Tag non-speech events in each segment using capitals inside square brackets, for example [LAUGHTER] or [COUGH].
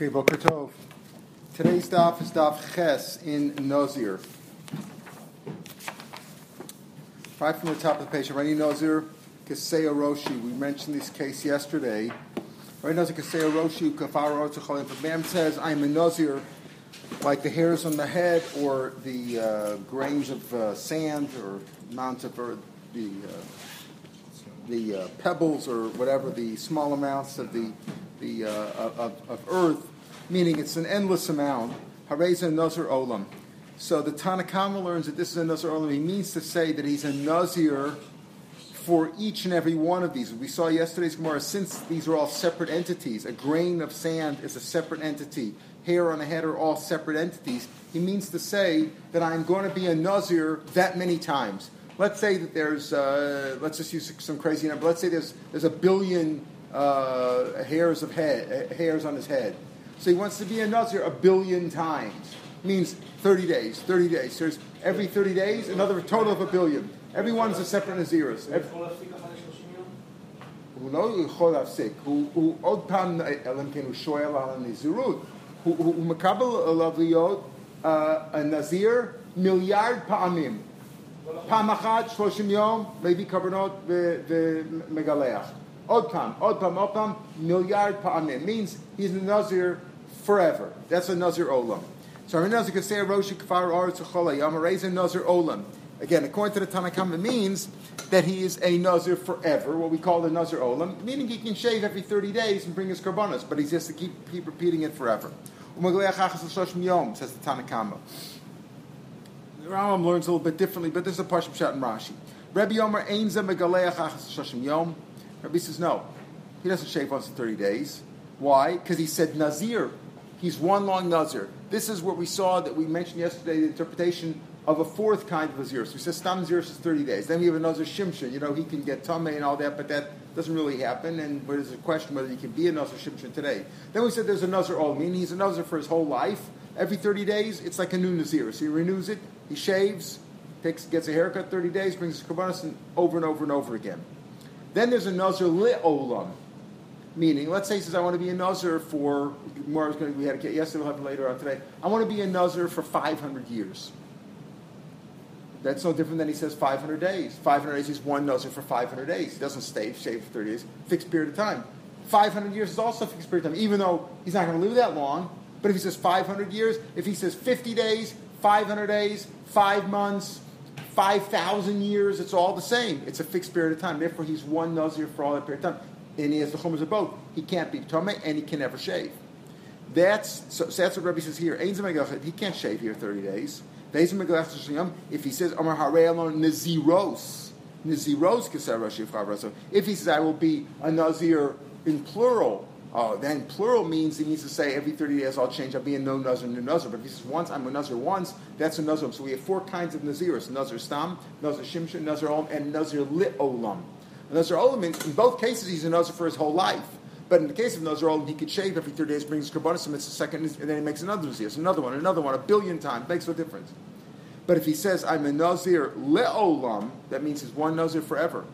Okay, Boker Tov. Today's daf is daf Ches in Nozir. Right from the top of the page, Rani Nozir, Keseo Roshi. We mentioned this case yesterday. Rani Nozir, Keseo Roshi, Kafar Otzacholim. If a man says, I'm a Nozir, like the hairs on the head or the uh, grains of uh, sand or amounts of earth, the uh, the uh, pebbles or whatever the small amounts of the the uh, of, of earth, meaning it's an endless amount. Hareza Nazir Olam. So the Tanakama learns that this is a Nazir Olam. He means to say that he's a Nazir for each and every one of these. We saw yesterday's Gemara, since these are all separate entities, a grain of sand is a separate entity, hair on the head are all separate entities. He means to say that I'm going to be a Nazir that many times. Let's say that there's, uh, let's just use some crazy number. Let's say there's, there's a billion uh, hairs of head, uh, hairs on his head. So he wants to be a Nazir a billion times. Means 30 days, 30 days. There's every 30 days, another total of a billion. Every one is a separate Naziris. הוא לא יכול להפסיק, הוא, הוא עוד פעם, אלא אם כן הוא שואל על הנזירות, הוא, הוא, הוא מקבל עליו להיות uh, הנזיר מיליארד פעמים. פעם אחת, 30 יום, מביא קרבנות ומגלח. otam, otam, otam, tam, od milyard pa'amim. Means he's a Nazir forever. That's a Nazir Olam. So our Nazir could say a Rosh Kfar Oretz Cholayam, or raise a Nazir Olam. Again, according to the Tanakhama, means that he is a Nazir forever, what we call the Nazir Olam, meaning he can shave every 30 days and bring his karbanas, but he's just to keep, keep repeating it forever. Yom, says the Tanakhama. The Rambam learns a little bit differently, but this is a Parshim Shat and Rashi. Rabbi Yomer Einza Megaleach Achas Shoshim Yom. Rabbi says no, he doesn't shave once in 30 days. Why? Because he said Nazir. He's one long Nazir. This is what we saw that we mentioned yesterday, the interpretation of a fourth kind of Nazir. So he says Stam Nazir is 30 days. Then we have another Shimshon. You know, he can get Tameh and all that, but that doesn't really happen. And there's a question whether he can be a Nazir Shimshon today. Then we said there's a Nazir Ol, meaning he's a Nazir for his whole life. Every 30 days, it's like a new Nazir. So he renews it, he shaves, takes, gets a haircut 30 days, brings his Kabbalah over and over and over again. Then there's a Nazir Li'olam, meaning, let's say he says, I want to be a Nazir for, more going to, we had a yesterday, we'll have later on today. I want to be a Nazir for 500 years. That's no different than he says 500 days. 500 days, he's one Nazir for 500 days. He doesn't stay, shave for 30 days, fixed period of time. 500 years is also a fixed period of time, even though he's not going to live that long. But if he says 500 years, if he says 50 days, 500 days, five months, 5,000 years, it's all the same. It's a fixed period of time. Therefore, he's one Nazir for all that period of time. And he has the chumras of both. He can't be Tomei and he can never shave. That's, so, so that's what Rabbi says here. He can't shave here 30 days. If he says, Amar Naziros, Naziros If he says, I will be a Nazir in plural, uh, then plural means he needs to say every 30 days I'll change, I'll be a no Nazir, new Nazir. But if he says once, I'm a Nazir once, that's a Nazir. So we have four kinds of Naziris Nazir Stam, Nazir Shimshon, Nazir Olam, and Nazir Lit Olam. Nazir Olam, means, in both cases, he's a Nazir for his whole life. But in the case of Nazir Olam, he could shave every 30 days, brings Karbonis, and it's a second, and then he makes another Nazir, another one, another one, a billion times, makes no difference. But if he says, I'm a Nazir Le'olam, that means he's one Nazir forever.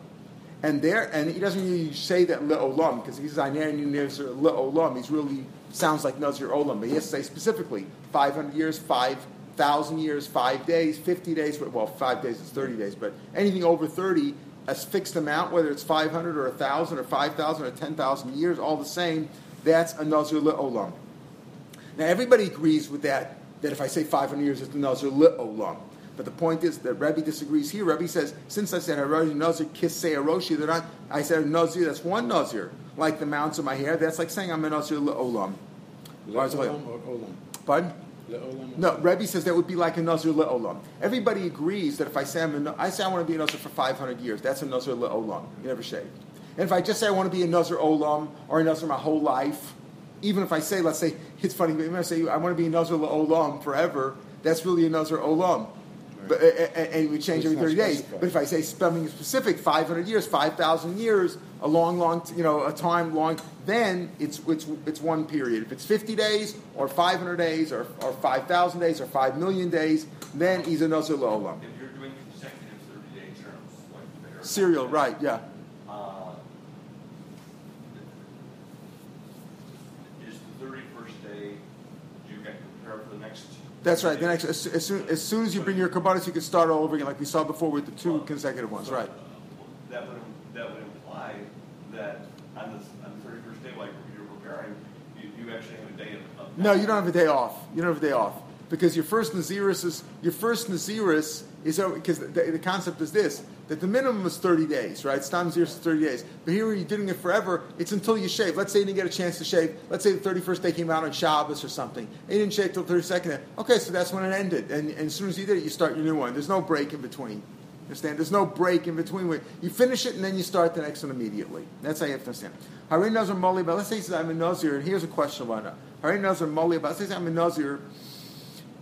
And there, and he doesn't really say that le'olam because he says Ayin Nazir le'olam. He's really sounds like Nazir olam, but he has to say specifically 500 years, 5,000 years, five days, 50 days. Well, five days is 30 days, but anything over 30, a fixed amount, whether it's 500 or 1,000 or 5,000 or 10,000 years, all the same. That's a Nazir le'olam. Now everybody agrees with that. That if I say 500 years, it's a Nazir le'olam. But the point is that Rebbe disagrees here. Rebbe says, since I said Harari Nazir Kisei Aroshi, they're not, I said Nazir, that's one Nazir. Like the mounts of my hair, that's like saying I'm a Nazir Le'olam. Pardon? No, Rebbe says that would be like a Nazir Le'olam. Everybody agrees that if I say I'm a, I say I want to be a Nazir for 500 years, that's a Nazir Le'olam. You never shave. And if I just say I want to be a Nazir Olam or a Nazir my whole life, even if I say, let's say, it's funny, but even if I say I want to be a Nazir Olam forever, that's really a Nazir Olam. But, uh, uh, uh, and we change every 30 days. But if I say something specific, 500 years, 5,000 years, a long, long, you know, a time long, then it's, it's, it's one period. If it's 50 days, or 500 days, or, or 5,000 days, or 5 million days, then he's a Nazir Lo'olam. If you're doing consecutive 30 day terms, like Serial, right, yeah. Uh, is the 31st 31st day, you get prepared for the next. That's right. The next, as, as, soon, as soon as you bring your kabbalas, you can start all over again, like we saw before with the two consecutive ones. So, Right. That would, that would imply that on the, on the 31st day, like you're preparing, you, you actually have a day of. of No, you don't have a day off. You don't have a day off because your first naziris is your first naziris is oh, because the, the concept is this that the minimum is 30 days, right? Stam naziris is 30 days. But here you're doing it forever. It's until you shave. Let's say you didn't get a chance to shave. Let's say the 31st day came out on Shabbos or something. And you didn't shave till 32nd. Okay, so that's when it ended. And, and as soon as you did it, you start your new one. There's no break in between. Understand? There's no break in between. You finish it and then you start the next one immediately. That's how you have to understand. Harin Nazir Moli, but let's say he says I'm a Nazir, and here's a question about it. Harin Nazir Moli, but let's say I'm a Nazir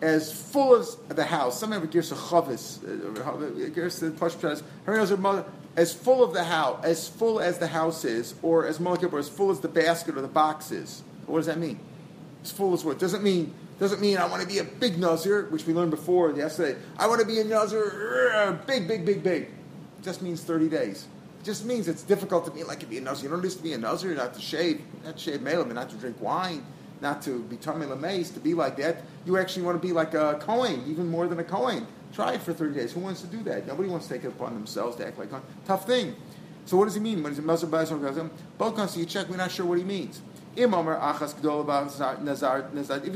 as full as the house. Some have a gears of chavis. Uh, uh, uh, gears the pashtas. Harin Nazir Moli, as full of the house, as full as the house is, or as Moli or as full as the basket or the box is. What does that mean? As full as what? Doesn't mean doesn't mean I want to be a big Nazir, which we learned before yesterday. I want to be a Nazir, big, big, big, big. It just means 30 days. It just means it's difficult to be like to be a Nazir. You don't just to be a Nazir, not to shave, not to shave melam, not to drink wine, not to be tummy lames, to be like that. You actually want to be like a Kohen, even more than a Kohen. Try it for 30 days. Who wants to do that? Nobody wants to take it upon themselves to act like a tough thing. So what does he mean? When he's a Nazir, Both you check, we're not sure what he means. If he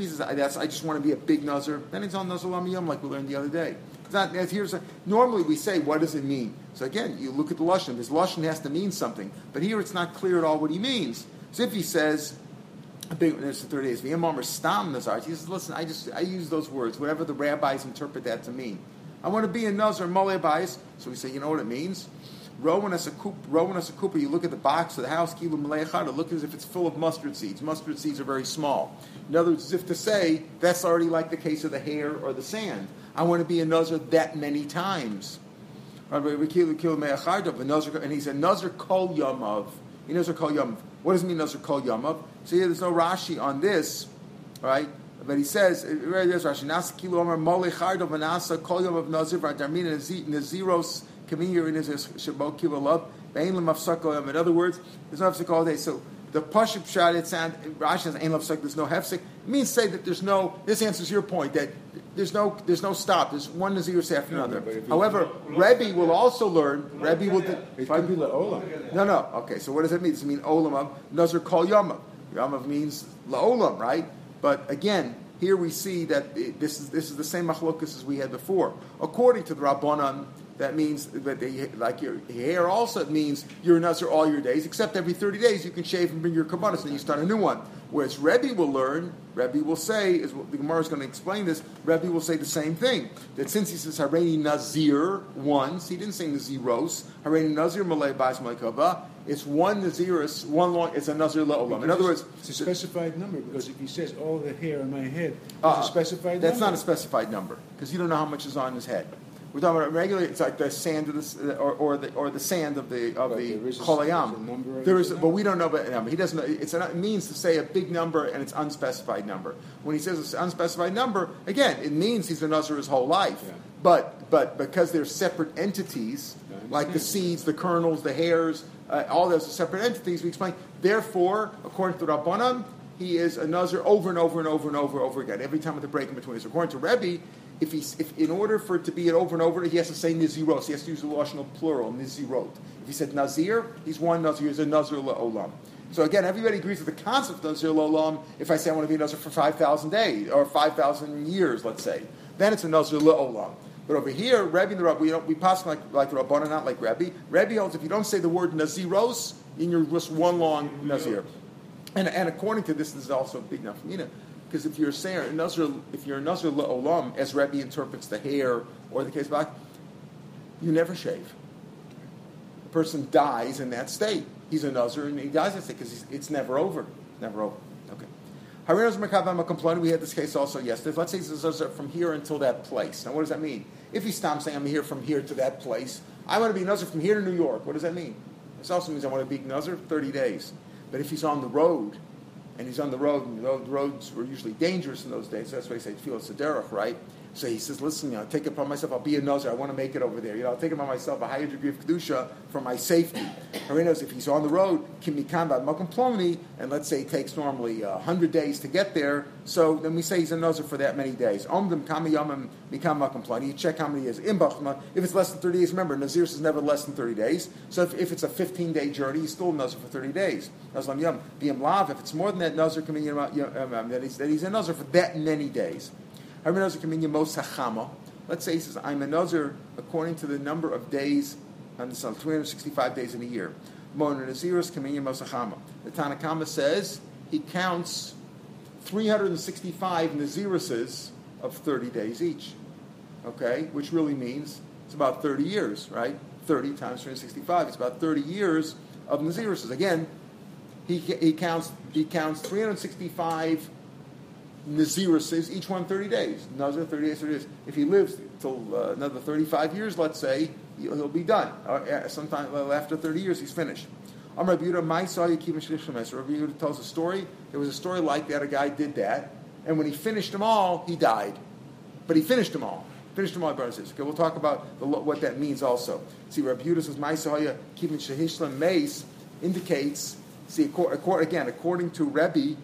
says, that's, I just want to be a big nazar, then it's on nazar lamiyam like we learned the other day. Not, here's a, normally we say, what does it mean? So again, you look at the lashon. This lashon has to mean something, but here it's not clear at all what he means. So if he says, a big, there's the third days, v'yamar he says, listen, I just I use those words, whatever the rabbis interpret that to mean. I want to be a nazar mole So we say, you know what it means? Rowan as a cooper, you look at the box of the house, kilu it looks as if it's full of mustard seeds. Mustard seeds are very small. In other words, as if to say, that's already like the case of the hair or the sand. I want to be a nazar that many times. And he's a nazar kol yamav. Nazar kol yamav. What does it mean nazar kol yamav? So here there's no Rashi on this, right? But he says, uh, there's Rashi, Nasa kilu amar mole chardav anasa kol yamav nazir v'adarmin naziros in his Shabbat Bain Lemafsako. In other words, there's no hefsek all day. So the Pashib shot it sound Rashi says Ain Lafsek, there's no hefsek. It means say that there's no this answers your point that there's no there's no stop. There's one Nazir after another. However, Rebbe will also learn. Rebbe will. It could be la'olam. No, no. Okay, so what does it mean? Does it mean olam of Nazir kol yamav? Yamav means la'olam, right? But again, here we see that this is this is the same machlokas as we had before. According to the Rabbanan, that means that they, like your hair also means you're a Nazir all your days, except every 30 days you can shave and bring your kabbalah, and you start a new one. Whereas Rebbe will learn, Rebbe will say, is what the Gemara is going to explain this, Rebbe will say the same thing. That since he says Hareini Nazir once, he didn't say Naziros, Hareini Nazir Malay Bais Malekaba, it's one Naziris, one long, it's a Nazir La'olam. In other words, it's a specified number because if he says all the hair on my head, it's uh, a specified that's number. not a specified number because you don't know how much is on his head. We're talking about regular. It's like the sand of the or, or the or the sand of the of But the kolayam. there's number of There is, but we don't know about the number. He doesn't. know. It's an, it means to say a big number and it's unspecified number. When he says it's unspecified number, again, it means he's a nazar his whole life. Yeah. But but because they're separate entities, like the seeds, the kernels, the hairs, uh, all those are separate entities. We explain. Therefore, according to Rabbanan, he is a nazar over and over and over and over and over again. Every time with the break in between. So according to Rebbe, if he's if in order for it to be an over and over, he has to say niziros. He has to use the lashon plural nizirot. If he said nazir, he's one nazir. He's a nazir la'olam. So again, everybody agrees with the concept of nazir la'olam. If I say I want to be a nazir for five thousand days or five thousand years, let's say, then it's a nazir la'olam. But over here, Rebbe and the Rabbi, we, we pass like, like the Rabbanah, not like Rebbe. Rebbe holds if you don't say the word naziros, then you're just one long nazir. And, and according to this, this is also a big nafmina. Because if you're a nazir, if you're a nazir olam, as Rebbe interprets the hair or the case back, you never shave. The person dies in that state. He's a nazir and he dies in that state because it's never over. Never over. Okay. Harinos Merkavama complained. We had this case also yesterday. Let's say he's a nazir from here until that place. Now, what does that mean? If he stops saying I'm here from here to that place, I want to be a nazir from here to New York. What does that mean? This also means I want to be nazir 30 days. But if he's on the road, and he's on the road, and the roads were usually dangerous in those days, that's why they say tefillah sederach, right? So he says, listen, you know, take it upon myself. I'll be a nazir. I want to make it over there. You know, I'll take it upon myself a higher degree of kedusha for my safety. knows if he's on the road, kimikamba makom plomni, and let's say it takes normally uh, hundred days to get there. So then we say he's a nazir for that many days. Omdim kamiyamim mikam. You check how many days. In Bachma, if it's less than thirty days, remember nazir is never less than thirty days. So if, if it's a fifteen day journey, he's still a nazir for thirty days. Nazlam yom biyam lav. If it's more than that, nazir kamiyam that he's that he's a nazir for that many days. Let's say he says, I'm a Nazir according to the number of days on the sun, 365 days in a year. The Tanakama says he counts 365 Naziruses of 30 days each. Okay? Which really means it's about 30 years, right? 30 times 365. It's about 30 years of Naziruses. Again, he, he, counts, he counts 365 Naziruses, each one 30 days. Nazir, 30 days, 30 days. If he lives till uh, another 35 years, let's say, he'll, he'll be done. Uh, sometime uh, after 30 years, he's finished. Amr Yehuda, my saw you keep Rabbi tells a story. There was a story like that. A guy did that, and when he finished them all, he died. But he finished them all. Finished them all, brothers Okay, we'll talk about the, what that means also. See, Rabbi Yehuda says, my saw keep Shehishlam indicates. See, again, according to Rebbe,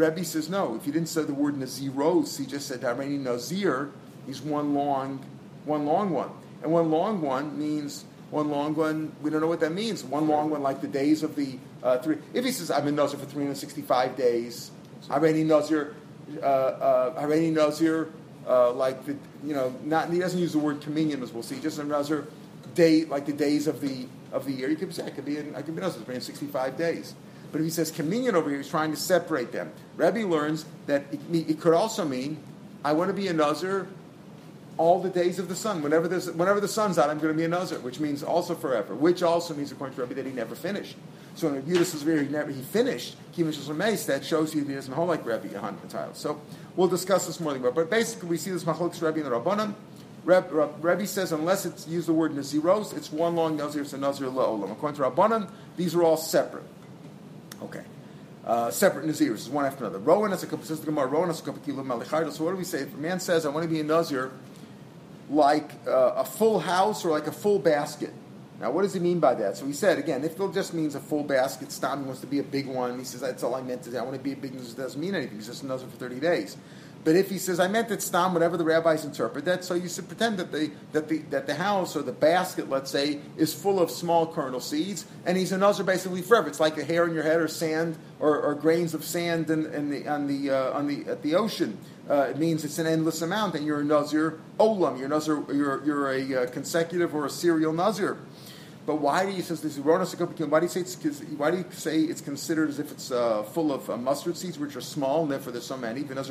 Rebbe says no. If he didn't say the word naziros, he just said Hareni nazir. He's one long, one long one, and one long one means one long one. We don't know what that means. One long one, like the days of the uh, three. If he says I'm in nazir for 365 days, Hareni nazir, uh, uh, Hareni nazir, uh, like the you know not he doesn't use the word communion as we'll see. Just a nazir day like the days of the of the year. You could say I could be in I could be nazir for 365 days. But if he says communion over here, he's trying to separate them. Rebbe learns that it, it could also mean, I want to be a Nazir all the days of the sun. Whenever, whenever the sun's out, I'm going to be a Nazir, which means also forever, which also means, according to Rebbe, that he never finished. So when Yudas is he never he finished, that shows you that he doesn't hold like Rebbe entirely. So we'll discuss this more. later. But basically, we see this Machlokes Rebbe in the Rabbanim. Rebbe, Rebbe says unless it's used the word Naziros, it's one long Nazir, it's a Nazir La'olam. According to Rabbanan, these are all separate. Okay. Uh, separate nazirs, is one after another. Rowan is a says Gemara. Rowan is a kilo malichayda. So what do we say? If a man says, "I want to be a nazir," like uh, a full house or like a full basket. Now, what does he mean by that? So he said again, if it just means a full basket, Stam wants to be a big one. He says that's all I meant. To say. I want to be a big. It doesn't mean anything. He's just a nazir for thirty days. But if he says, I meant it stam, whatever the rabbis interpret that, so you should pretend that the, that, the, that the house or the basket, let's say, is full of small kernel seeds, and he's a nazir basically forever. It's like a hair in your head or sand or, or grains of sand in, in the, on, the, uh, on the, at the ocean. Uh, it means it's an endless amount, and you're a nazir olam. You're, nazir, you're, you're a uh, consecutive or a serial nazir. But why do you say this? Why do you say it's why do you say it's considered as if it's uh, full of uh, mustard seeds, which are small, and therefore there's so many? Why don't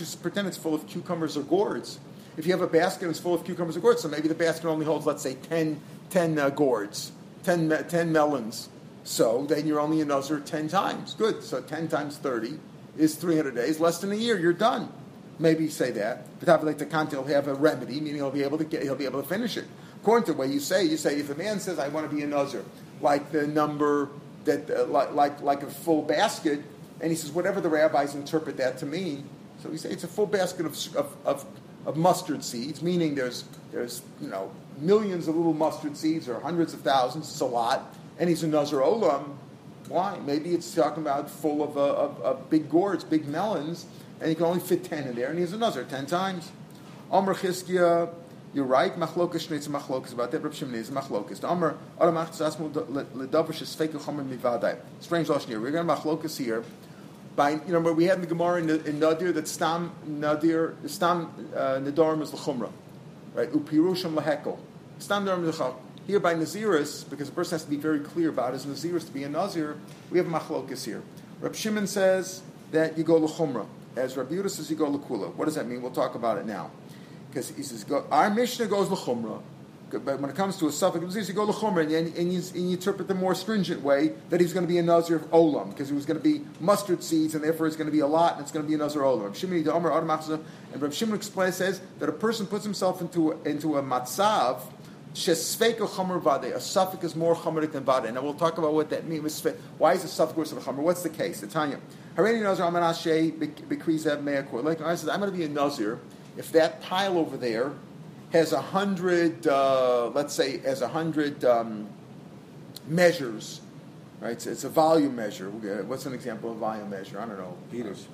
you pretend it's full of cucumbers or gourds? If you have a basket and it's full of cucumbers or gourds, so maybe the basket only holds, let's say, 10, 10 uh, gourds, 10, 10 melons. So then you're only a nazir 10 times. Good. So 10 times 30 is 300 days. Less than a year, you're done maybe say that. Content, he'll have a remedy, meaning he'll be able to get, he'll be able to finish it. According to what you say, you say if a man says, "I want to be a nazir," like the number that, uh, like, like like a full basket, and he says whatever the rabbis interpret that to mean. So we say it's a full basket of, of, of, of mustard seeds, meaning there's there's you know millions of little mustard seeds or hundreds of thousands. It's a lot, and he's a nazir olam. Why? Maybe it's talking about full of, uh, of, of big gourds, big melons, and you can only fit 10 in there, and he has another 10 times. Omer Chizkiya, you're right, machlokas shnitz machlokas about that. Reb Shimon is machlokas. The Omer Olam Achtzasmu ledavish is fake chomer mivadai. Strange lashon here. We're going to machlokas here. By you know, we had in the Gemara in, in Nadir that stam Nadir stam uh, Nadarim is lechumra, right? Upirushim lahekel. Stam Nadarim is Here by Naziris, because the person has to be very clear about his Naziris to be a Nazir, we have machlokas here. Reb Shimon says that you go lechumra as Rabbi Yehuda says, you go lakula. What does that mean? We'll talk about it now. Because he says, go, our Mishnah goes lachumra. But when it comes to a suffix, you go lachumra, and, and, and, you, you interpret the more stringent way that he's going to be a nazir of olam, because he was going to be mustard seeds, and therefore it's going to be a lot, and it's going to be a nazir olam. And Rabbi Shimon explains says that a person puts himself into into a matzav Shesfeka chomer vade. A suffix is more chomeric than vade. And we'll talk about what that means. Why is a suffix worse than a? What's the case? The Tanya. Hareni nazir bekrizev meakor. Like I said, I'm going to be a nazir if that pile over there has a hundred, uh, let's say, has a hundred um, measures, right? It's, it's, a volume measure. What's an example of a volume measure? I don't know. Meters.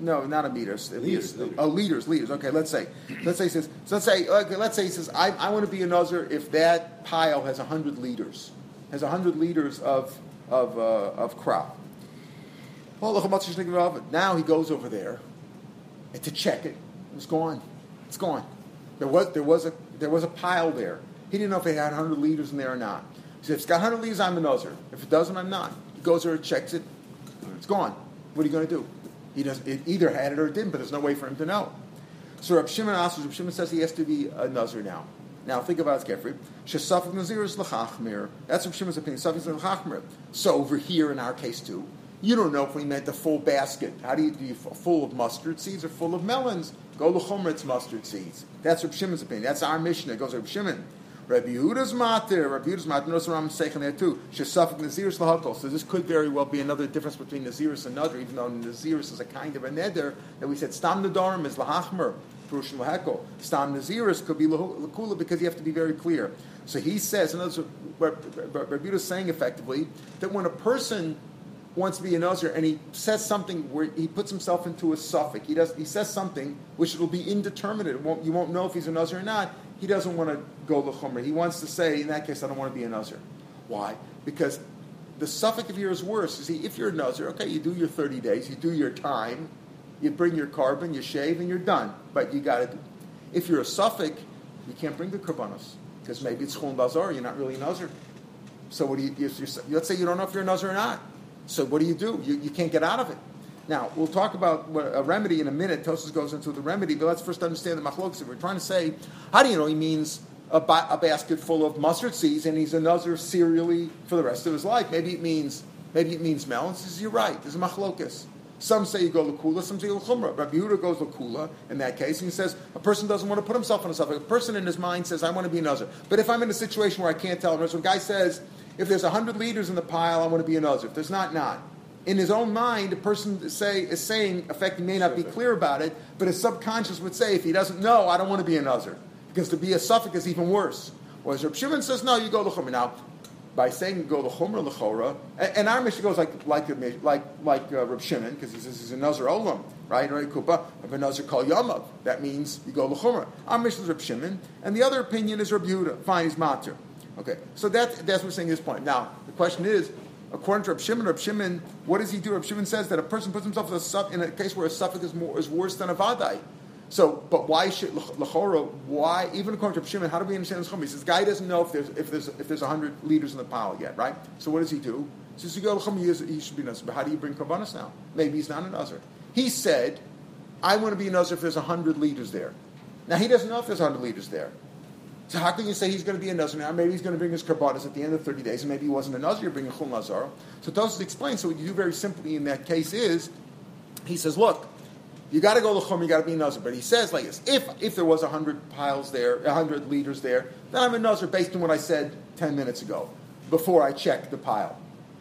No, not a meter. Liters, liters. Oh, liters, liters. Okay, let's say, let's say he says, so let's say, okay, let's say he says, I, I want to be a nazir if that pile has hundred liters, has hundred liters of of uh, of crop. Now he goes over there to check it. It's gone. It's gone. There was there was a there was a pile there. He didn't know if it had 100 liters in there or not. He said, if it's got 100 liters, I'm a nozer. If it doesn't, I'm not. He goes there, checks it. It's gone. What are you going to do? He does. It either had it or it didn't, but there's no way for him to know. So Rab Shimon asks, Rab Shimon says he has to be a nazir now. Now think about it carefully. Shesafik nazir is lachachmir. That's Rab Shimon's opinion. Safik is lachachmir. So over here in our case too, you don't know if we meant the full basket. How do you do you full of mustard seeds or full of melons? Go it's mustard seeds. That's Reb Shimon's opinion. That's our mission. It goes Reb Shimon. Rabbi Yehuda's matir. Rabbi Yehuda's matir. Notice Ram saying there too. Shesafik Naziris lahakol. So this could very well be another difference between Naziris and Nadr, even though Naziris is a kind of a neder that we said Stam Nadarim is lahachmer. Purushim lahakol. Stam Naziris could be lakula because you have to be very clear. So he says, in other words, Rabbi is saying effectively that when a person wants to be a Nazir and he says something where he puts himself into a suffix. He does. He says something which will be indeterminate. Won't, you won't know if he's a Nazir or not. He doesn't want to go l'chumra. He wants to say, in that case, I don't want to be a Nazir. Why? Because the suffix of is worse. You see, if you're a Nazir, okay, you do your 30 days, you do your time, you bring your carbon, you shave, and you're done. But you got to. If you're a suffix, you can't bring the karbanos because maybe it's chulin bazar. You're not really a Nazir. So what do you? you let's say you don't know if you're a Nazir or not. So what do you do? You, you can't get out of it. Now, we'll talk about a remedy in a minute. Tosus goes into the remedy, but let's first understand the machlokas. If we're trying to say, how do you know he means a, ba- a, basket full of mustard seeds and he's a nazir serially for the rest of his life? Maybe it means maybe it means melons. Says, You're right. There's a machlokas. Some say you go lakula, some say you l'chumra. Rabbi Yehuda goes lakula in that case, and he says a person doesn't want to put himself on suffix. A person in his mind says, "I want to be a nazir." But if I'm in a situation where I can't tell, him, so a guy says, "If there's hundred leaders in the pile, I want to be a nazir." If there's not, not in his own mind, a person say, is saying, effect, he may not be clear about it, but his subconscious would say, if he doesn't know, I don't want to be a Nazir. Because to be a suffix is even worse. Whereas Reb Shimon says, no, you go to Chumrah. Now, by saying go to Chumrah Lechora, and, and our mission goes like like like like uh, Reb Shimon, because he says he's a Nazir Olam, right? Right, Kupa, of a Nazir Kol Yamav. That means you go to Chumrah. Our mission is Reb Shimon, and the other opinion is Reb Yehuda. Fine, he's Matir. Okay, so that, that's what we're saying his point. Now, the question is, According to Rab Shimon, Rab Shimon, what does he do? Rab Shimon says that a person puts himself in a, in a case where a suffix is, more, is worse than a vadai. So, but why should lachora? Why even according to Rab Shimon? How do we understand this? He says, guy doesn't know if there's if there's if there's hundred liters in the pile yet, right? So what does he do? He says, you go he should be nazar. But how do you bring karbanis now? Maybe he's not a nazar. He said, I want to be a nazar if there's hundred liters there. Now he doesn't know if there's hundred liters there. So how can you say he's going to be a Nazir now? Maybe he's going to bring his karbanis at the end of 30 days, and maybe he wasn't a Nazir, you're bringing a Chul Nazar. So Tosus explains, so what you do very simply in that case is, he says, look, you got to go Lachum, you got to be a Nazir. But he says like this, if, if there was 100 piles there, 100 liters there, then I'm a Nazir based on what I said 10 minutes ago, before I checked the pile.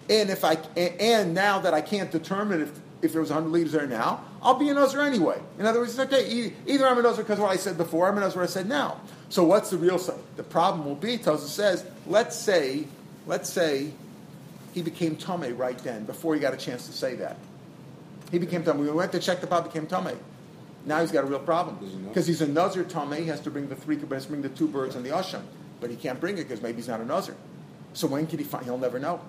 And if I, and now that I can't determine if if there was 100 liters there now, I'll be a Nazir anyway. In other words, it's okay. Either I'm a Nazir because what I said before, I'm a Nazir what I said now. So what's the real? The problem will be, Tosa says, let's say, let's say he became Tomei right then, before he got a chance to say that. He became Tomei. We went to check the pot, became Tomei. Now he's got a real problem. Because he's a Nazir Tomei, he has to bring the three kabbalas, bring the two birds and the Asham. But he can't bring it because maybe he's not a Nazir. So when can he find? He'll never know.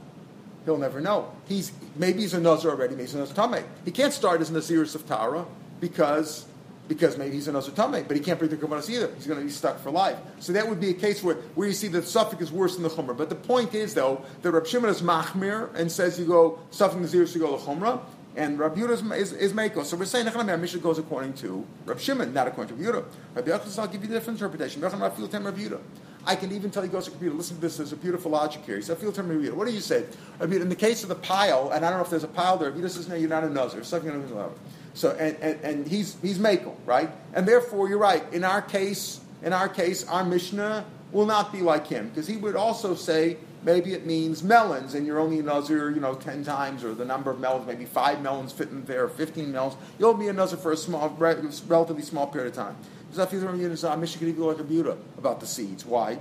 He'll never know. He's maybe he's a Nazir already, maybe he's a Nazir Tomei. He can't start as Naziris of Tara because because maybe he's a Nazir Tameh, but he can't bring the Kabbalah either. He's going to be stuck for life. So that would be a case where, where you see that suffix is worse than the Chumrah. But the point is, though, that Rab Shimon is Machmir and says you go, suffix Nazir, you go to Chumrah, and Rab Yehuda is, is, is. So we're saying Nechanam Mishnah goes according to Rab Shimon, not according to Rab Yehuda. Rab Yehuda, I'll give you a different interpretation. Rab Yehuda. I can even tell you goes to computer, listen to this, there's a beautiful logic here. He said, feel time What do you say? I mean, in the case of the pile, and I don't know if there's a pile there, he just says, no, you're not a nuzzer. Something so and, and, and he's he's Makel, right? And therefore you're right. In our case, in our case, our Mishnah will not be like him, because he would also say maybe it means melons, and you're only a you know, 10 times, or the number of melons, maybe five melons fit in there, 15 melons. You'll be a for a small, relatively small period of time. Mishnah could like a Buddha about the seeds. Why?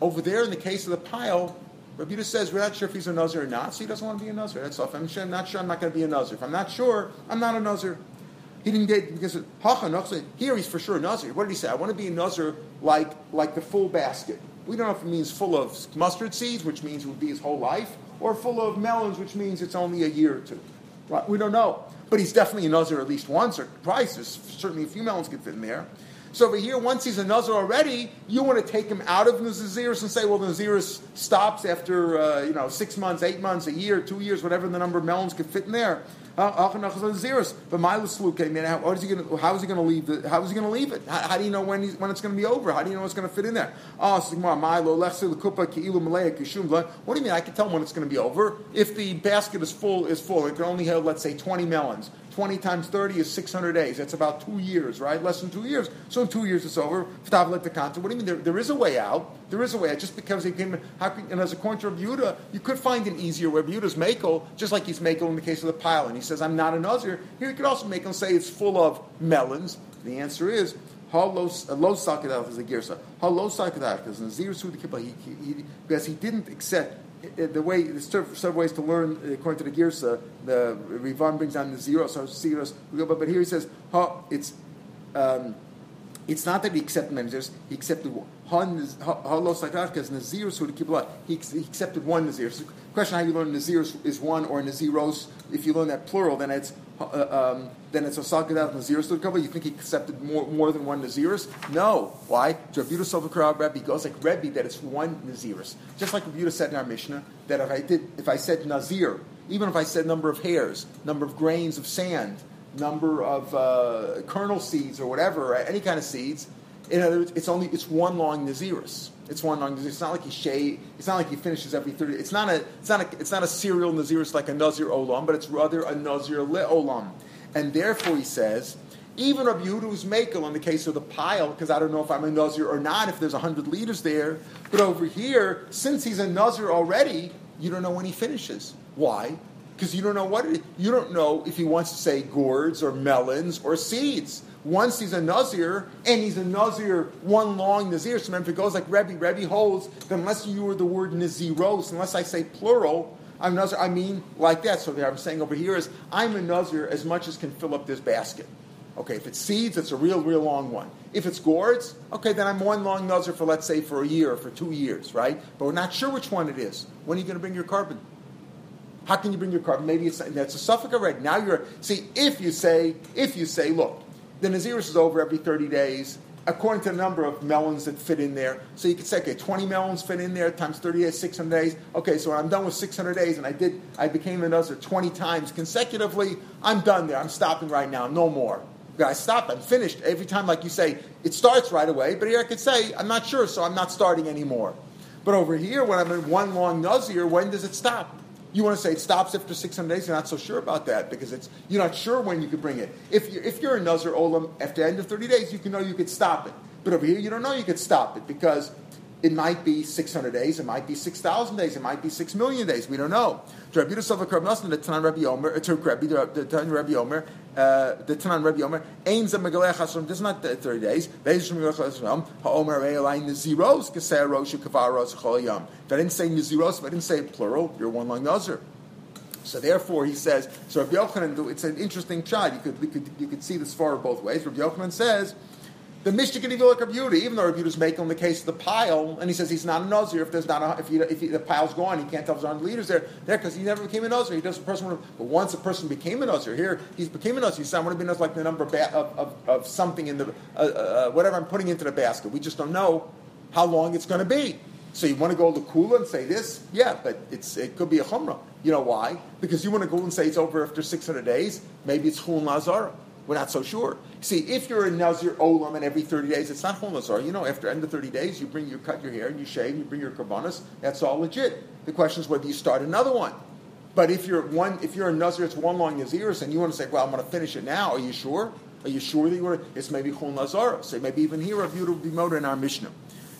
Over there, in the case of the pile, Rabbi says we're not sure if he's a Nazir or not, so he doesn't want to be a Nazir. That's. If I'm, sure, I'm not sure, I'm not going to be a Nazir. If I'm not sure, I'm not a Nazir. He didn't get because here he's for sure a Nazir. What did he say? I want to be a Nazir like like the full basket. We don't know if it means full of mustard seeds, which means it would be his whole life, or full of melons, which means it's only a year or two. Right? We don't know. But he's definitely a Nazir at least once or twice. There's certainly a few melons could fit in there. So over here, once he's a Nazir already, you want to take him out of Naziris and say, well, the Naziris stops after uh, you know six months, eight months, a year, two years, whatever the number of melons could fit in there. But how is he going to? How is he going to leave? The, how is he going to leave it? How, how do you know when when it's going to be over? How do you know it's going to fit in there? Oh, Milo what do you mean? I can tell when it's going to be over. If the basket is full, is full. It can only hold, let's say, twenty melons. 20 times 30 is 600 days. That's about two years, right? Less than two years. So in two years it's over. What do you mean? There, there is a way out. There is a way out. Just because he came, how can, and as a according to Rebuta, you could find an easier way. Rebuta's makel, just like he's makel in the case of the pile. And he says, I'm not an Nazir. Here you could also make him say it's full of melons. The answer is, sakadat is a girsa. Sakadat because Nazir the kippah because he didn't accept the way there's several ways to learn according to the Girsa. The Rivan brings down the zero, so zeros. But, here he says, ha, it's um, it's not that he accepted Nazirus, he accepted Halos He accepted one Nazirus. The question how you learn Nazirus is one or Naziros. If you learn that plural, then it's uh, um, then it's a Sagadat Nazirus to cover. You think he accepted more, more than one Nazirus? No. Why? Rabbi Silva Krab Rebbe goes like Rebbe that it's one Nazirus. Just like Rabbi said in our Mishnah that if I did if I said Nazir, even if I said number of hairs, number of grains of sand, number of uh, kernel seeds or whatever, any kind of seeds. In other words, it's only it's one long nazirus. It's one long nazirus. It's not like he shave. It's not like he finishes every thirty. It's not a. It's not a. It's not a serial nazirus like a nazir olam, but it's rather a nazir le olam. And therefore, he says, even Rabbi Yehuda's makel in the case of the pile, because I don't know if I'm a nazir or not. If there's hundred liters there, but over here, since he's a nazir already, you don't know when he finishes. Why? because you don't know what it, you don't know if he wants to say gourds or melons or seeds. Once he's a nazir and he's a nazir, one long nazir. So remember, if it goes like Rebbe, Rebbe holds that unless you use the word naziros, unless I say plural, I'm nazir. I mean like that. So what I'm saying over here is I'm a nazir as much as can fill up this basket. Okay, if it's seeds, it's a real, real long one. If it's gourds, okay, then I'm one long nazir for let's say for a year or for two years, right? But we're not sure which one it is. When are you going to bring your korban? How can you bring your korban? Maybe it's that's a suffix already. Now you're see if you say if you say look, the Naziris is over every thirty days according to the number of melons that fit in there. So you could say, okay, 20 melons fit in there times 30 days, 600 days. Okay, so when I'm done with 600 days and I did, I became a Nazir 20 times consecutively, I'm done there. I'm stopping right now. No more. I stop. I'm finished. Every time, like you say, it starts right away. But here I could say, I'm not sure, so I'm not starting anymore. But over here, when I'm in one long Nazir, when does it stop? You want to say it stops after 600 days? You're not so sure about that because it's you're not sure when you could bring it. If you're, if you're a Nazir Olam, after the end of 30 days, you can know you could stop it. But over here, you don't know you could stop it because it might be 600 days, it might be 6,000 days, it might be 6 million days. We don't know. The Tanan Rabbi Omer, to Rabbi, the Rabbi Omer, uh, the Tanan Rabbi Hashem, this is not 30 days, Veis Shem Hashem, HaOmer Re'elai Naziros, Kesei Rosh Kavaros Chol. If I didn't say Naziros, if I didn't say plural, you're one long Nazir. So therefore, he says. So Rabbi Yochanan, it's an interesting child. You could, you could, you could see this far both ways. Rabbi Yochanan says the Mishnah can look at Rabbi even though Rabbi is making the case of the pile, and he says he's not a Nazir if there's not a, if, he, if he, the pile's gone, he can't tell if there's 100 liters there there because he never became a Nazir. He does a person, but once a person became a Nazir, here he's became a Nazir. He's not want to be like the number of, of, of, something in the uh, uh, uh, whatever I'm putting into the basket. We just don't know how long it's going to be. So you want to go to Kula and say this? Yeah, but it's it could be a Chumrah. You know why? Because you want to go and say it's over after 600 days. Maybe it's Chul Lazara. We're not so sure. See, if you're a Nazir Olam and every 30 days, it's not Lazar. You know, after end of 30 days, you bring you cut your hair and you shave, and you bring your karbanas. That's all legit. The question is whether you start another one. But if you're one, if you're a Nazir, it's one long Naziris, and you want to say, well, I'm going to finish it now. Are you sure? Are you sure that you were? It's maybe Chol Nazara. So maybe even here Rabbi Yehuda be motor in our Mishnah.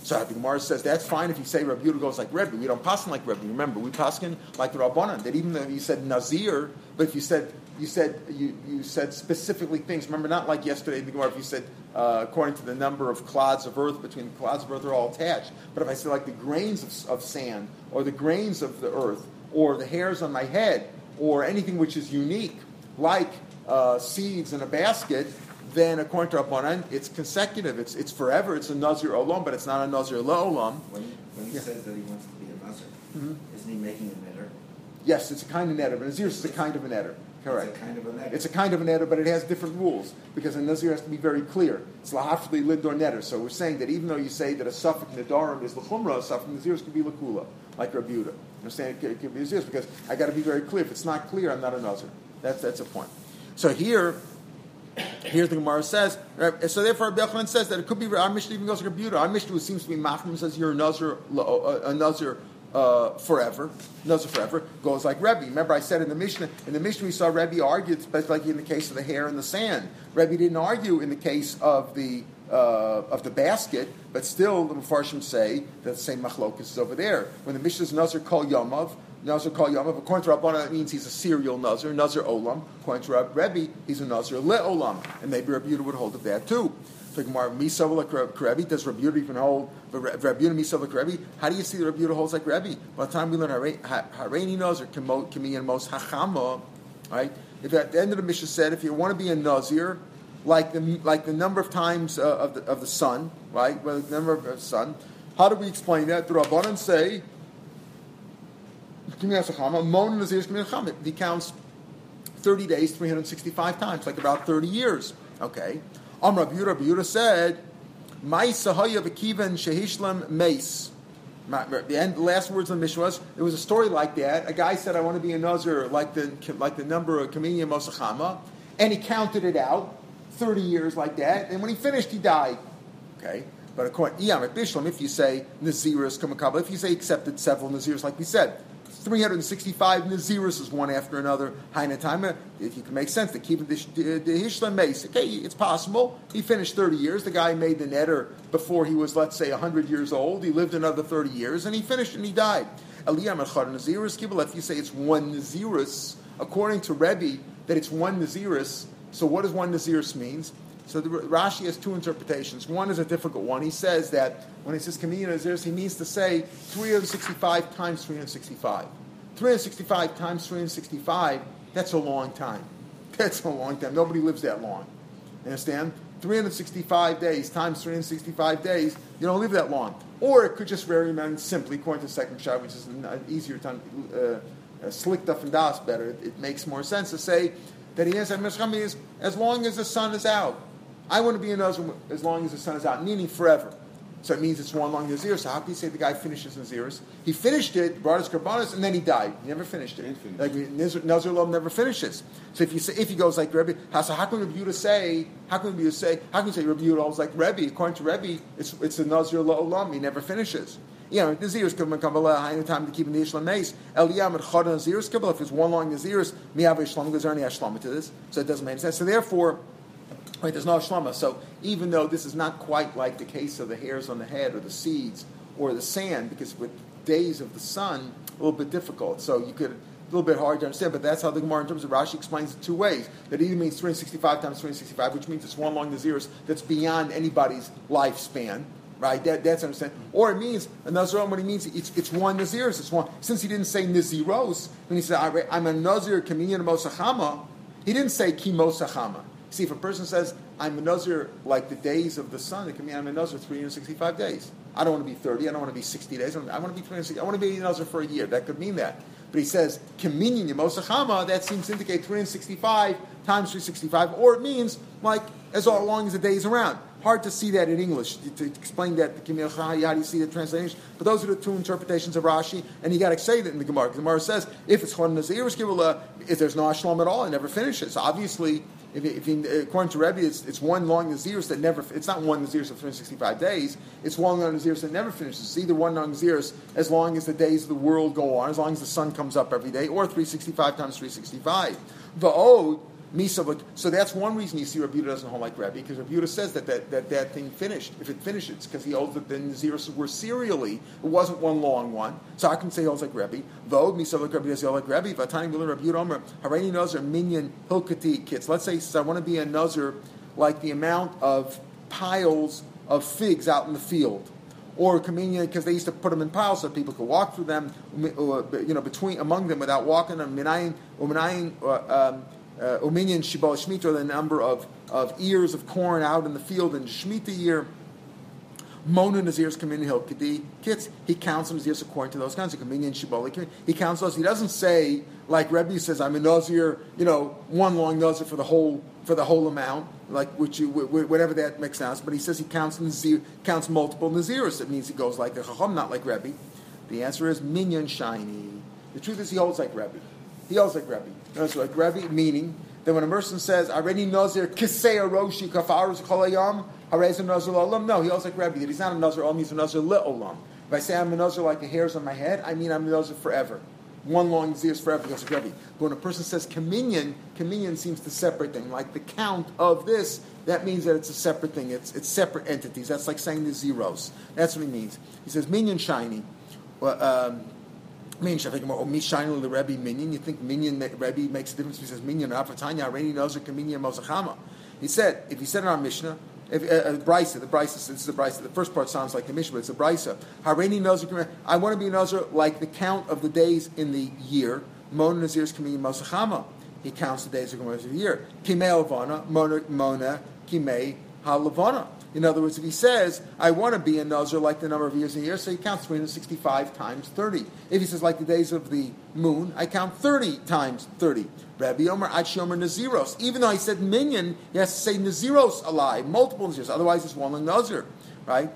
So the Gemara says that's fine if you say Rabbi Yehuda goes like Rebbe. We don't pass like Rebbe. Remember, we pass him like the Rabbanan. That even though you said Nazir, but if you said you said you, you said specifically things. Remember, not like yesterday in the Gemara. If you said uh, according to the number of clods of earth between the clods of earth are all attached. But if I say like the grains of, of sand or the grains of the earth or the hairs on my head or anything which is unique, like uh, seeds in a basket, then according to Rabbanan, it's consecutive. It's, it's forever. It's a Nazir Olam, but it's not a Nazir Olam. When, when he Yeah. says that he wants to be a Nazir, Mhm. isn't he making a knitter? Yes, it's a kind of netter. But Nazir is a kind of a netter. Correct. It's a kind of a knitter. It's a kind of but it has different rules because a nazir has to be very clear. It's lahafli lid or netter. So we're saying that even though you say that a suffix nadarim is lechumra, a suffix nazirs can be lakula, like Yehuda. You're saying it can be nazirs because I got to be very clear. If it's not clear, I'm not a nazir. That's that's a point. So here. Here's the Gemara says. uh, So therefore, Rabbi Yochanan says that it could be our Mishnah even goes to Yehuda. Our Mishnah seems to be Machman says you're a Nazir, a Nazir uh, forever. Nazir forever goes like Rebbe. Remember, I said in the Mishnah. In the Mishnah, we saw Rebbe argued, especially in the case of the hair and the sand. Rebbe didn't argue in the case of the uh, of the basket, but still the Mepharshim say that the same machlokus is over there. When the Mishnah is Nazir Kol Yamav, Nazir Kol Yamav, according to Rabbana, that means he's a serial Nazar, Nazar Olam. According to Rebbe, he's a Nazir Le Olam. And maybe Yehuda would hold of that too. Does Rabbi Yehuda even hold, Rabbi Yehuda Misa like Rebbe? How do you see that Rabbi Yehuda holds like Rebbe? By the time we learn Hare- Ha- Hareini Nazir, Kimi and Mos Hachama, right? If at the end of the Mishnah said, if you want to be a Nazir, like the like the number of times uh, of the of the sun, right? Well, the number of the sun. How do we explain that? The Rabbanan say, Mon Nazir's He counts 30 days, 365 times, like about 30 years. Okay. Am Rabbi Yehuda, said, "My sahaya v'kivan shehishlam meis." My- The end, the last words of the Mishnah was, there was a story like that. A guy said, "I want to be a nazir like the like the number of Kaminiya Mosachama," and he counted it out, 30 years like that. And when he finished, he died. Okay. But according Iyam at Bishlam, if you say Naziris Kamakabla, if you say accepted several Nazirs, like we said, 365 Naziris is one after another. Hainatime, if you can make sense, to keep the the Hishlam Mace. Okay, it's possible. He finished 30 years. The guy made the netter before he was, let's say, 100 years old. He lived another 30 years, and he finished and he died. Aliyam Echad Naziris Kibbutz, if you say it's one Naziris, according to Rebbe, that it's one Naziris, so what does one Naziris means? So the, Rashi has two interpretations. One is a difficult one. He says that when he says Kamiyah Naziris, he means to say 365 times 365. 365 times 365, that's a long time. [LAUGHS] That's a long time. Nobody lives that long. You understand? 365 days times 365 days, you don't live that long. Or it could just vary simply, according to the second shot, which is an easier time, uh, uh, slicked up and das better. It, it makes more sense to say that he has as long as the sun is out. I want to be a Nazir as long as the sun is out, meaning forever. So it means it's one long Nazir. So how can you say the guy finishes Naziris? He finished it, brought his Karbanis, and then he died. He never finished it. Finish. Like Nazir, Nazir Lom never finishes. So if you say, if he goes like Rebbe, how, so how can Rebbe Yehuda say, how can Rebbe Yehuda say, how can you say Rebbe Yehuda holds like Rebbe? According to Rebbe, it's, it's a Nazir Lom, he never finishes. You know, Naziris come Kabbalah, high time to keep in the Ishlam Mace. Eliyam and Chad Naziris Kabbalah, if it's one long Naziris, Miyav Ishlam, there's any Ashlama to this. So it doesn't make any sense. So therefore, Right, there's no shlama. So even though this is not quite like the case of the hairs on the head or the seeds or the sand, because with days of the sun, a little bit difficult. So you could a little bit hard to understand, but that's how the Gemara in terms of Rashi explains it two ways. That either means 365 times 365, which means it's one long zeros that's beyond anybody's lifespan. Right, that, that's understand. Or it means a Nazir. What he means, it's, it's one Naziris. It's one. Since he didn't say Naziros, when he said I- I'm a Nazir Kaminian Mosachama, he didn't say Kimosachama. See, if a person says, I'm a Nazir like the days of the sun, it can mean I'm a Nazir 365 days. I don't want to be 30, I don't want to be 60 days, I want to be 360, I want to be a Nazir for a year. That could mean that. But he says, Kaminian Yemosachama, that seems to indicate 365 times 365, or it means like as long as the day is around. Hard to see that in English, to, explain that, how do you see the translation? But those are the two interpretations of Rashi, and you got to say that in the Gemara. The Gemara says, if it's Chon Kibula, if there's no Ashlam at all, it never finishes. Obviously, if, if according to Rebbe, it's, it's one long Naziris that never, it's not one Naziris of 365 days, it's one long Naziris that never finishes. It's either one long Naziris as long as the days of the world go on, as long as the sun comes up every day, or 365 times 365. The ode, So that's one reason you see Rabbi Yehuda doesn't hold like Rabbi, because Rabbi Yehuda says that that, that, that thing finished. If it finishes, because he holds that the Naziris were serially, it wasn't one long one. So I can say he holds like Rabbi. Though Misa like Rabbi does he hold like Rabbi. Vatani Miller Rabbi Yehuda Omer Harani Nazar Minyan Hilkati Kits. Let's say he says I want to be a Nazar like the amount of piles of figs out in the field or communion because they used to put them in piles so people could walk through them, you know, between among them without walking them. Minayin, uminayin, um, uh, Uminian Shibal Shemitah, the number of, of ears of corn out in the field in Shemitah year. Mona Nazir's Kaminian Hill Kedi Kits, he counts them Nazirs according to those kinds of Kaminian Shibal. He counts those. He doesn't say, like Rebbe says, I'm a Nazir, you know, one long Nazir for the whole for the whole amount, like which you, whatever that makes sense. But he says he counts Nazir, counts multiple Nazirs. It means he goes like the Chacham, not like Rebbe. The answer is Minyan Shiny. The truth is he holds like Rebbe. He holds like Rebbe. No, so like Rebbe, meaning that when a person says, "Already Nazir kisei roshi kafarus kolayam hareza Nazir olam," no, he holds like Rebbe. That he's not a Nazir olam; he's a Nazir leolam. If I say I'm a Nazir like the hairs on my head, I mean I'm a Nazir forever. One long years forever because of Rebbe. But when a person says communion, communion seems to separate thing. Like the count of this, that means that it's a separate thing. It's, it's separate entities. That's like saying the zeros. That's what he means. He says minyan shiny. Well, um, or Mishainu the Rebbe Minyan. You think Minyan Rebbe makes a difference? He says Minyan Afatanya Reni Nozer Minyan Mosachama. He said if he said in our Mishnah. If, uh, uh, Brisa, the Brisa, this is the Brisa. The first part sounds like the Mishnah, but it's a Brisa. Hareni Nozer, I want to be a Nozer like the count of the days in the year. Mona Nazir's Kamini Mosachama. He counts the days of the year. Kimei Alvana, Mona, Mona, Kimei Halavana. In other words, if he says, I want to be a Nazar like the number of years in a year, so he counts 365 times 30. If he says, like the days of the moon, I count 30 times 30. Rabbi Omer, Achomer Naziros. Even though I said minion, he has to say Naziros alive, multiple Naziros. Otherwise, it's one Nazir, right?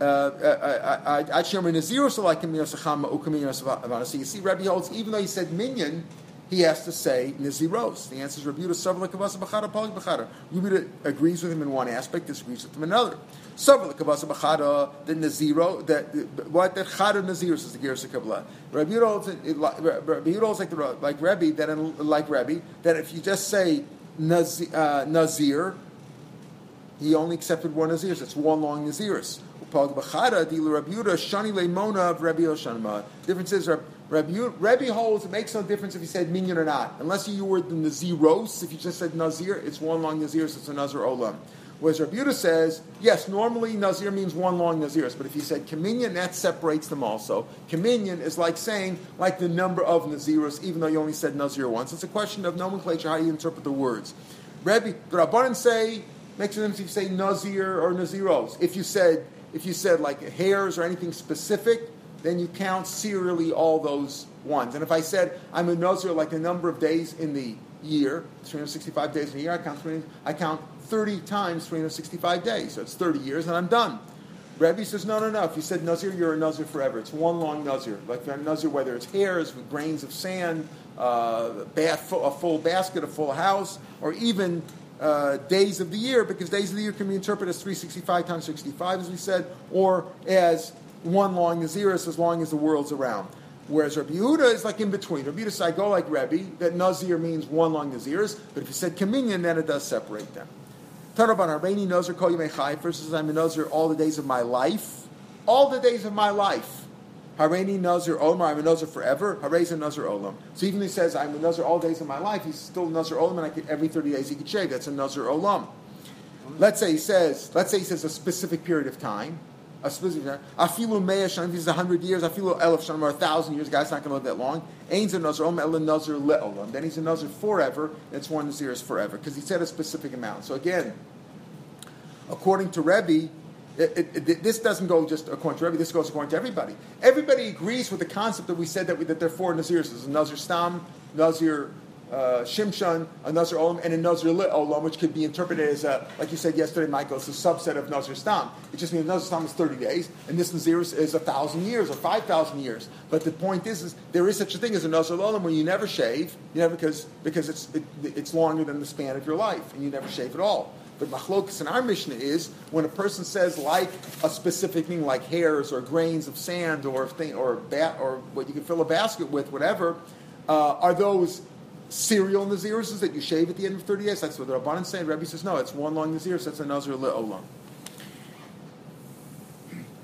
Uh, uh, uh, Achomer Naziros like So you see, Rabbi holds, even though he said minyan, he has to say Niziros. The answer is Rebuta Savla Kavasa Bachada Pali Bachada. Rebuta agrees with him in one aspect, disagrees with him in another. Savla Kavasa Bachada, the Naziro, that what that Chada Naziros is the Gersa Kabbalah. Rebuta holds like like Rebbe that in, like Rebbe that if you just say Nazir, uh, Nazir he only accepted one Nazir. It's one long Naziris. Difference is Rabbi, holds it makes no difference if you said minyan or not, unless you were the naziros. If you just said nazir, it's one long nazir, so it's a nazir olam. Whereas Yehuda says, yes, normally nazir means one long naziris, but if you said communion, that separates them also. Communion is like saying like the number of naziros, even though you only said nazir once. It's a question of nomenclature, how you interpret the words. Rabbi, the Rabbanan say makes difference if you say nazir or naziros. If you said if you said like hairs or anything specific, then you count serially all those ones. And if I said I'm a Nazir like the number of days in the year, 365 days in a year, I count 20, I count 30 times 365 days. So it's 30 years and I'm done. Rebbe says, no, no, no. If you said Nazir, you're a Nazir forever. It's one long Nazir. Like a Nazir, whether it's hairs grains of sand, uh, a full basket, a full house, or even uh, days of the year, because days of the year can be interpreted as 365 times 65, as we said, or as one long Naziris as long as the world's around. Whereas Rabbi Yehuda is like in between. Rabbi Yehuda I go like Rebbe, that Nazir means one long Naziris, but if you said communion, then it does separate them. Taraban Arbaini Nazir Kol Yimei Chai, first says, I'm a Nazir all the days of my life. All the days of my life. Hareini Nazir Olam, I'm a Nazir forever. Hareza Nazir Olam. So even he says, I'm a Nazir all days of my life, he's still a Nazir Olam, and I could, every 30 days he could shave. That's a Nazir Olam. Let's say he says, let's say he says a specific period of time a specific time. Afilu meya shanim, if he's a hundred years, afilu elef shanim, or a thousand years, guy's not going to live that long. Ain's a nazar, om el nazar le'olam. Then he's a nazar forever, it's one nazir is forever, because he said a specific amount. So again, according to Rebbe, it, it, it, this doesn't go just according to Rebbe, this goes according to everybody. Everybody agrees with the concept that we said that, we, that there are four nazirs. There's a nazir stam, nazir uh, Shimshon, a Nazir Olam, and a Nazir Lit Olam, which could be interpreted as, a, like you said yesterday, Michael, it's a subset of Nazir Stam. It just means Nazir Stam is 30 days, and this Nazir is, is 1,000 years or 5,000 years. But the point is, is there is such a thing as a Nazir Olam where you never shave, you never, because, because it's, it, it's longer than the span of your life, and you never shave at all. But machlokas in our Mishnah is when a person says like a specific thing, like hairs or grains of sand or thing or bat or what you can fill a basket with, whatever. Uh, are those serial Naziris is that you shave at the end of 30 days. That's what the Rabbanan say. Rebbe says, no, it's one long Naziris. That's a Nazir Le'olam.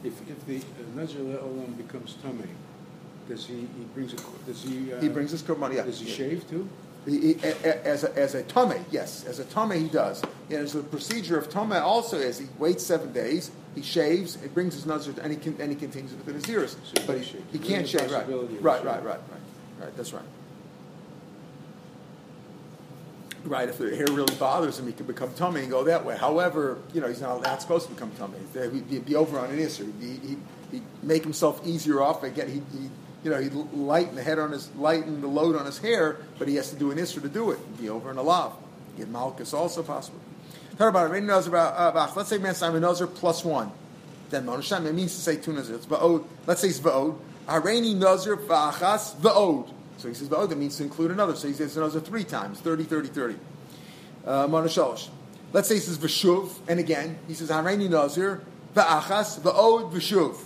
If, if the uh, Nazir Olam becomes tummy, does he, he brings a, does he? Uh, He brings his korban, yeah. Does he shave too? He, he, as a, as a tame, yes, as a tame he does. And as a procedure of tame also is he waits seven days, he shaves, he brings his nazir, and he can, and he continues with the naziris. So but he, shave. he can't shave, right? Right, shaving. right, right, right, right. That's right. Right, if the hair really bothers him, he can become tummy and go that way. However, you know, he's not, not supposed to become tummy. He'd be, over on an issue. He'd, he'd, he'd make himself easier off. Again, he, he, you know, he'd lighten the head on his, lighten the load on his hair, but he has to do an issue to do it. He'd be over in a lav. Get malchus also possible. Talk about. Rainy Nazir, uh, let's say man Simon Nazir plus one. Then Monasham, it means to say two Nazir. It's va'od. Let's say it's va'od. Harani Nazir va'achas va'od. So he says va'od, that means to include another. So he says Nazir three times, 30, 30, 30. Uh. Let's say he says v'shuv, and again, he says Harani Nazir va'achas va'od v'shuv.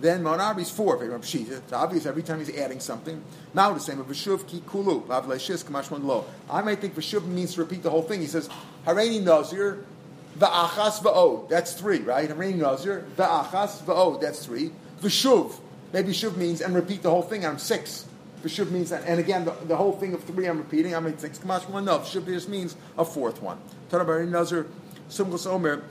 Then Monarbi is four. It's obvious every time he's adding something. Now the same. V'shuv ki kulu. Lo. I might think v'shuv means to repeat the whole thing. He says Harani Nazir va'achas va'od. That's three, right? Harani Nazir va'achas va'od. That's three. V'shuv. Maybe shuv means and repeat the whole thing. I'm six. V'shuv means that, and again the, the whole thing of three I'm repeating. I might think kamashman no. V'shuv just means a fourth one. Tana Harani Nazir sumgos omer.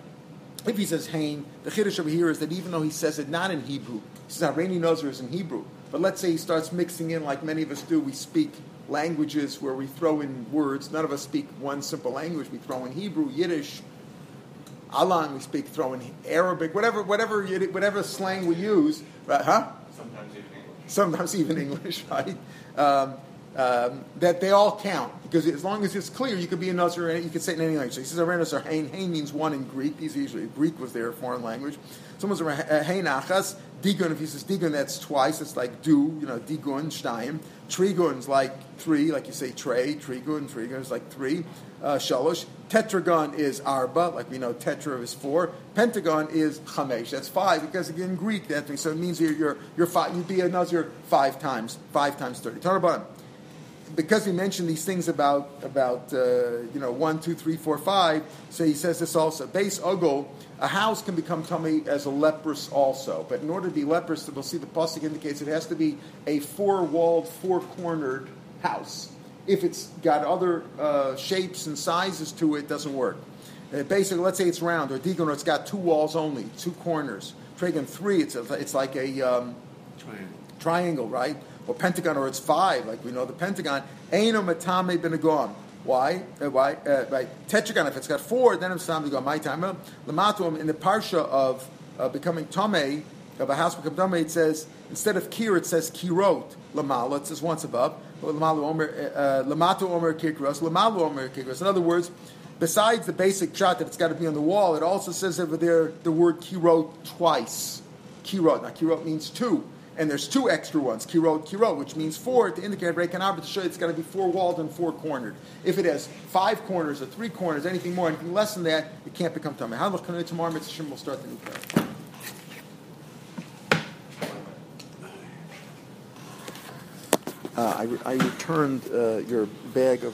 If he says Hain, the chiddush over here is that even though he says it not in Hebrew, he says Harani Nazir is in Hebrew. But let's say he starts mixing in, like many of us do, we speak languages where we throw in words. None of us speak one simple language. We throw in Hebrew, Yiddish, Alan. We speak throw in Arabic, whatever, whatever, whatever slang we use. Right? Huh? Sometimes even English. sometimes even English, [LAUGHS] right? Um, um, that they all count because as long as it's clear, you could be a Nazir. You could say it in any language. So he says Arenas Hain. Hain means one in Greek. These are usually Greek was their foreign language. Someone's a Hain Achas. Digun. If he says Digun, that's twice. It's like do. You know, Digun Shtayim. Trigun's like three. Like you say Trey. Trigun. Trigun is like three. Uh, Shalosh. Tetragon is Arba. Like we know Tetra is four. Pentagon is Chamesh. That's five because again Greek that means so it means you're you're, you're five. You'd be a Nazir five times. Five times thirty. Taraban because he mentioned these things about about uh, you know one, two, three, four, five. So he says this also. Base ugol, a house can become tummy as a leprous also, but in order to be leprous, we'll see the pasuk indicates it has to be a four-walled, four-cornered house. If it's got other uh, shapes and sizes to it, it doesn't work. Uh, basically, let's say it's round or digon, or it's got two walls only, two corners. Tragan three, it's a, it's like a um, Triangle. triangle, right? Or pentagon, or it's five, like we know the pentagon. Eino matame benagon. Why? Uh, why? Uh. Tetragon. If it's got four, then it's time to go. My time. Lamatum in the parsha of uh, becoming tame of a house become tame, it says instead of kir, it says kirot lamala. It says once above. Lamalu omer uh, lamatu omer kirkros. Lamalu omer kirkros. In other words. Besides the basic shot that it's got to be on the wall, it also says over there the word kirot twice. Kirot. Now, kirot means two. And there's two extra ones, kirot, kirot, which means four to indicate break an arbor to show it's got to be four walled and four cornered. If it has five corners or three corners, anything more, anything less than that, it can't become tummy. How much? tomorrow, Mitzvah will start the new parak. Uh, I, I returned uh, your bag of.